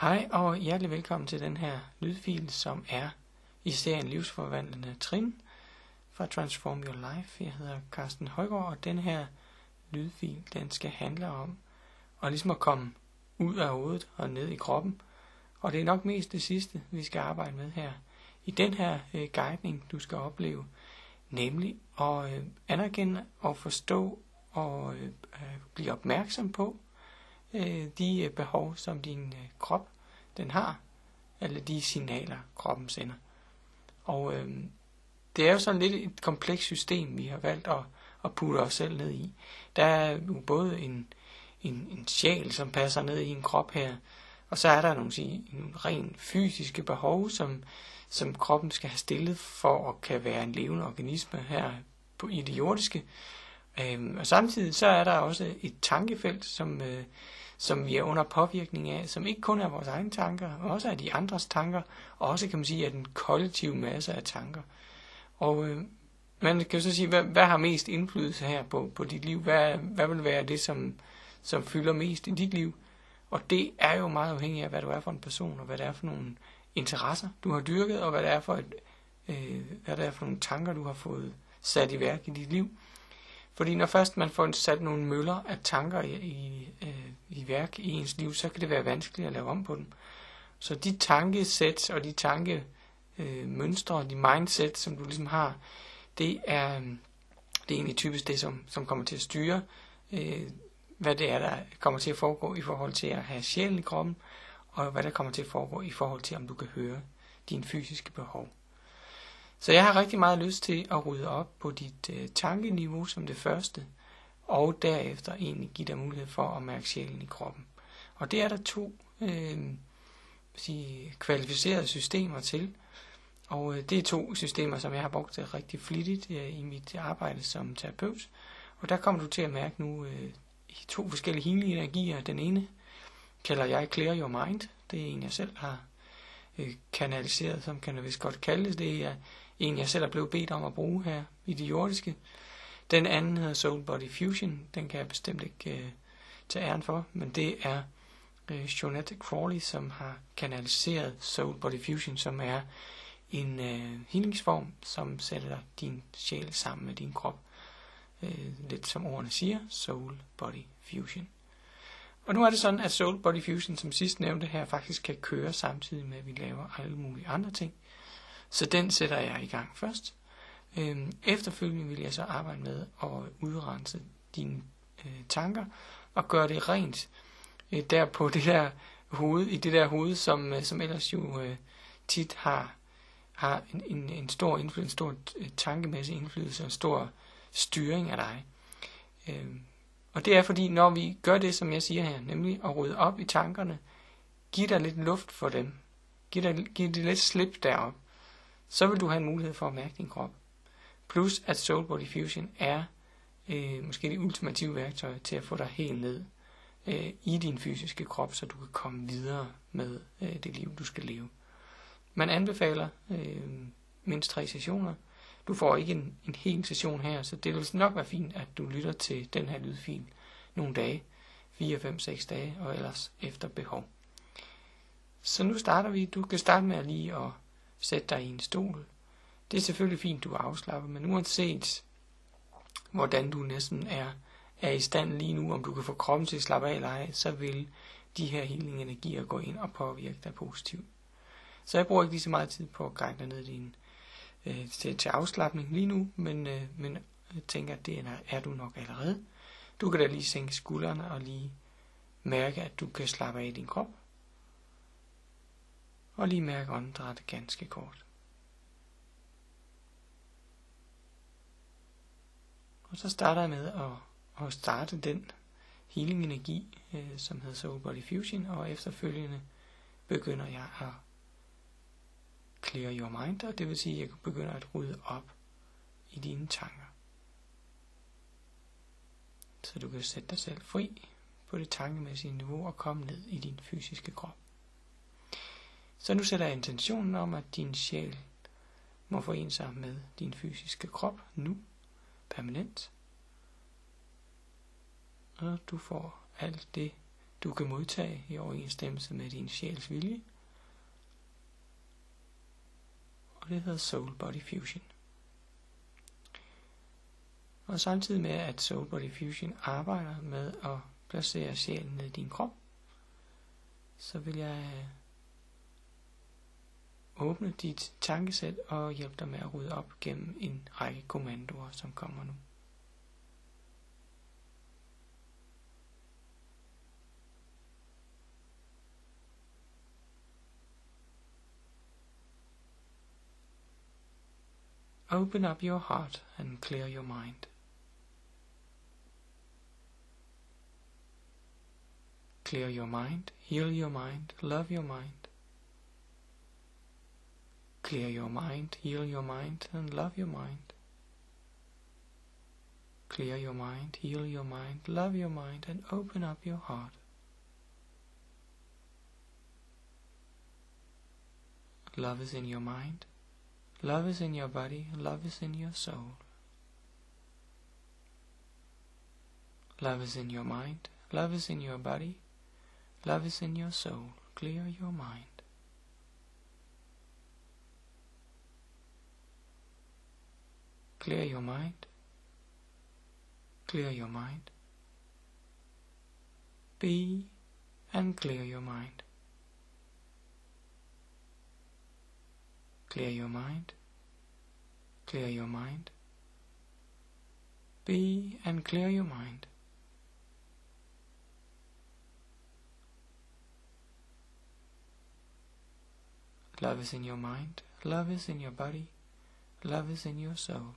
Hej og hjertelig velkommen til den her lydfil, som er i serien Livsforvandlende Trin fra Transform Your Life. Jeg hedder Carsten Højgaard, og den her lydfil, den skal handle om at ligesom at komme ud af hovedet og ned i kroppen. Og det er nok mest det sidste, vi skal arbejde med her. I den her øh, guidning, du skal opleve, nemlig at øh, anerkende og forstå og øh, øh blive opmærksom på, øh, de øh, behov, som din øh, krop den har, eller de signaler, kroppen sender. Og øh, det er jo sådan lidt et komplekst system, vi har valgt at, at putte os selv ned i. Der er jo både en, en, en sjæl, som passer ned i en krop her, og så er der nogle, sige, nogle rent fysiske behov, som, som kroppen skal have stillet for at kan være en levende organisme her på, i det jordiske. Øhm, og samtidig så er der også et tankefelt, som, øh, som vi er under påvirkning af, som ikke kun er vores egne tanker, men også er de andres tanker, og også kan man sige, er den kollektive masse af tanker. Og øh, man kan jo så sige, hvad, hvad har mest indflydelse her på, på dit liv? Hvad, hvad vil være det, som, som fylder mest i dit liv? Og det er jo meget afhængigt af, hvad du er for en person, og hvad det er for nogle interesser, du har dyrket, og hvad det er for, et, øh, hvad det er for nogle tanker, du har fået sat i værk i dit liv. Fordi når først man får sat nogle møller af tanker i, i, øh, i værk i ens liv, så kan det være vanskeligt at lave om på dem. Så de tankesæt og de tanke øh, de mindset, som du ligesom har, det er, øh, det er egentlig typisk det, som, som kommer til at styre, øh, hvad det er, der kommer til at foregå i forhold til at have sjælen i kroppen, og hvad der kommer til at foregå i forhold til, om du kan høre dine fysiske behov. Så jeg har rigtig meget lyst til at rydde op på dit øh, tankeniveau som det første, og derefter egentlig give dig mulighed for at mærke sjælen i kroppen. Og det er der to øh, sige, kvalificerede systemer til. Og øh, det er to systemer, som jeg har brugt øh, rigtig flittigt øh, i mit arbejde som terapeut. Og der kommer du til at mærke nu øh, to forskellige healing energier. Den ene kalder jeg Clear Your Mind. Det er en, jeg selv har øh, kanaliseret, som kan jeg vist godt kalde det. Det er en, jeg selv er blevet bedt om at bruge her i det jordiske. Den anden hedder Soul Body Fusion. Den kan jeg bestemt ikke øh, tage æren for, men det er øh, Jonette Crawley, som har kanaliseret Soul Body Fusion, som er en øh, healingsform, som sætter din sjæl sammen med din krop. Øh, lidt som ordene siger, Soul Body Fusion. Og nu er det sådan, at Soul Body Fusion, som sidst nævnte her, faktisk kan køre samtidig med, at vi laver alle mulige andre ting. Så den sætter jeg i gang først. Øhm, efterfølgende vil jeg så arbejde med at udrense dine øh, tanker og gøre det rent øh, der på det der hoved, i det der hoved, som, øh, som ellers jo øh, tit har, har en, en, en stor indflydelse, en stor øh, tankemæssig indflydelse og en stor styring af dig. Øhm, og det er fordi, når vi gør det, som jeg siger her, nemlig at rydde op i tankerne, giv dig lidt luft for dem, giv, dig, giv det lidt slip derop, så vil du have en mulighed for at mærke din krop. Plus at Soul Body Fusion er øh, måske det ultimative værktøj til at få dig helt ned øh, i din fysiske krop, så du kan komme videre med øh, det liv, du skal leve. Man anbefaler øh, mindst tre sessioner. Du får ikke en, en hel session her, så det vil nok være fint, at du lytter til den her lydfil nogle dage, 4, 5, 6 dage, og ellers efter behov. Så nu starter vi. Du kan starte med at lige at sætte dig i en stol, det er selvfølgelig fint, du er afslappet, men uanset hvordan du næsten er, er i stand lige nu, om du kan få kroppen til at slappe af eller ej, så vil de her healing energier gå ind og påvirke dig positivt. Så jeg bruger ikke lige så meget tid på at guide dig ned din, øh, til, til afslappning lige nu, men, øh, men jeg tænker, at det er, er du nok allerede. Du kan da lige sænke skuldrene og lige mærke, at du kan slappe af i din krop. Og lige mærke åndedrættet ganske kort. Og så starter jeg med at, at starte den healing energi, øh, som hedder Soul Body Fusion, og efterfølgende begynder jeg at clear your mind, og det vil sige, at jeg begynder at rydde op i dine tanker. Så du kan sætte dig selv fri på det tankemæssige niveau og komme ned i din fysiske krop. Så nu sætter jeg intentionen om, at din sjæl må forene sig med din fysiske krop nu permanent. Og du får alt det du kan modtage i overensstemmelse med din sjæls vilje. Og det hedder Soul Body Fusion. Og samtidig med, at Soul Body Fusion arbejder med at placere sjælen ned i din krop, så vil jeg åbne dit tankesæt og dig med at rydde op gennem en række kommandoer, som kommer nu. Open up your heart and clear your mind. Clear your mind, heal your mind, love your mind. Clear your mind, heal your mind, and love your mind. Clear your mind, heal your mind, love your mind, and open up your heart. Love is in your mind, love is in your body, love is in your soul. Love is in your mind, love is in your body, love is in your soul. Clear your mind. Clear your mind. Clear your mind. Be and clear your mind. Clear your mind. Clear your mind. Be and clear your mind. Love is in your mind. Love is in your body. Love is in your soul.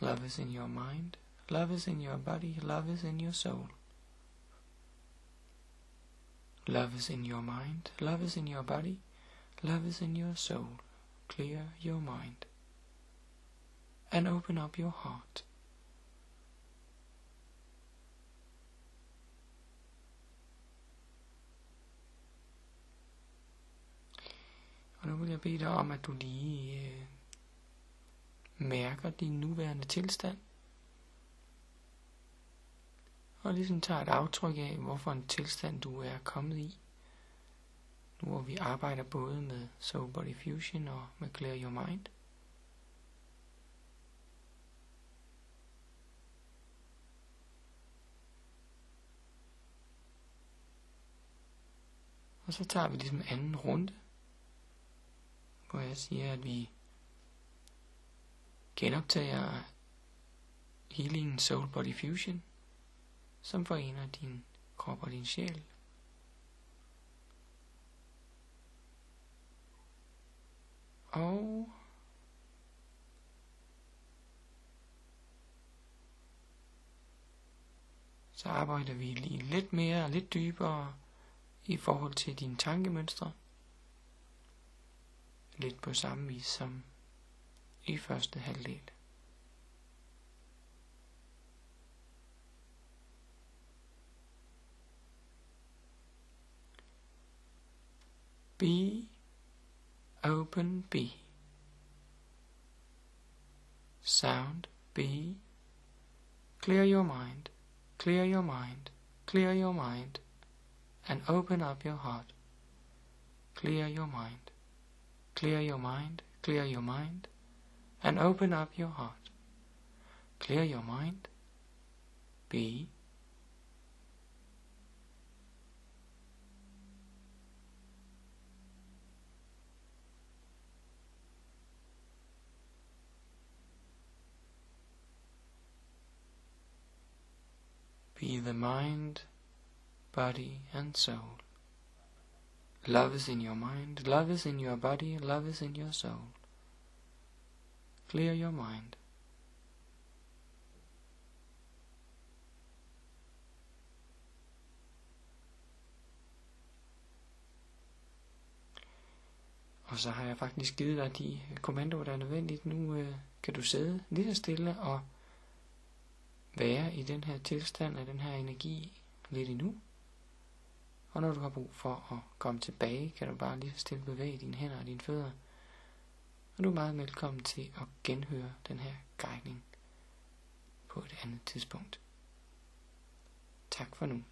Love is in your mind. Love is in your body. Love is in your soul. Love is in your mind. Love is in your body. Love is in your soul. Clear your mind. And open up your heart. Og nu vil jeg bede dig om, at du lige mærker din nuværende tilstand. Og ligesom tager et aftryk af, hvorfor en tilstand du er kommet i. Nu hvor vi arbejder både med Soul Body Fusion og med Clear Your Mind. Og så tager vi ligesom anden runde, hvor jeg siger, at vi genoptager Healing Soul Body Fusion, som forener din krop og din sjæl. Og så arbejder vi lige lidt mere og lidt dybere i forhold til dine tankemønstre. Lidt på samme vis som i første halvdel. Be open B. Sound B. Clear your mind, clear your mind, clear your mind, and open up your heart. Clear your mind, clear your mind, clear your mind, and open up your heart. Clear your mind. Be. Be the mind, body, and soul. Love is in your mind, love is in your body, love is in your soul. Clear your mind. Og så har jeg faktisk givet dig de kommandoer, der er nødvendigt. Nu øh, kan du sidde lige så stille og være i den her tilstand af den her energi lidt endnu. Og når du har brug for at komme tilbage, kan du bare lige så stille bevæge dine hænder og dine fødder og du er meget velkommen til at genhøre den her guidning på et andet tidspunkt. Tak for nu.